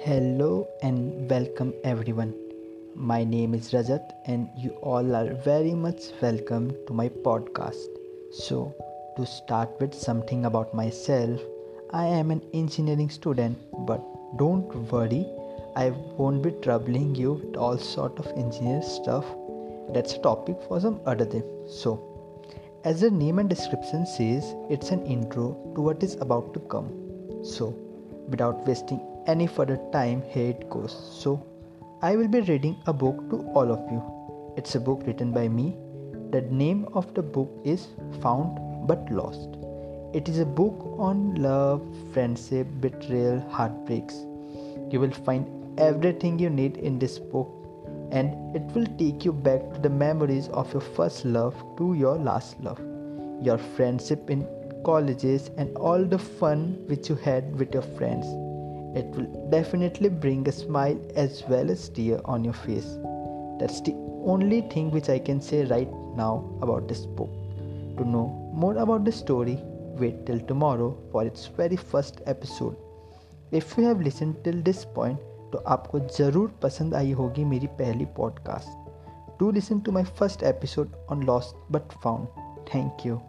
Hello and welcome everyone. My name is Rajat and you all are very much welcome to my podcast. So, to start with something about myself, I am an engineering student, but don't worry, I won't be troubling you with all sort of engineer stuff. That's a topic for some other day. So, as the name and description says, it's an intro to what is about to come. So, without wasting any further time, here it goes. So, I will be reading a book to all of you. It's a book written by me. The name of the book is Found but Lost. It is a book on love, friendship, betrayal, heartbreaks. You will find everything you need in this book, and it will take you back to the memories of your first love to your last love, your friendship in colleges, and all the fun which you had with your friends. It will definitely bring a smile as well as tear on your face. That's the only thing which I can say right now about this book. To know more about the story, wait till tomorrow for its very first episode. If you have listened till this point, तो आपको ज़रूर पसंद आई होगी मेरी पहली podcast do listen to my first episode on lost but found thank you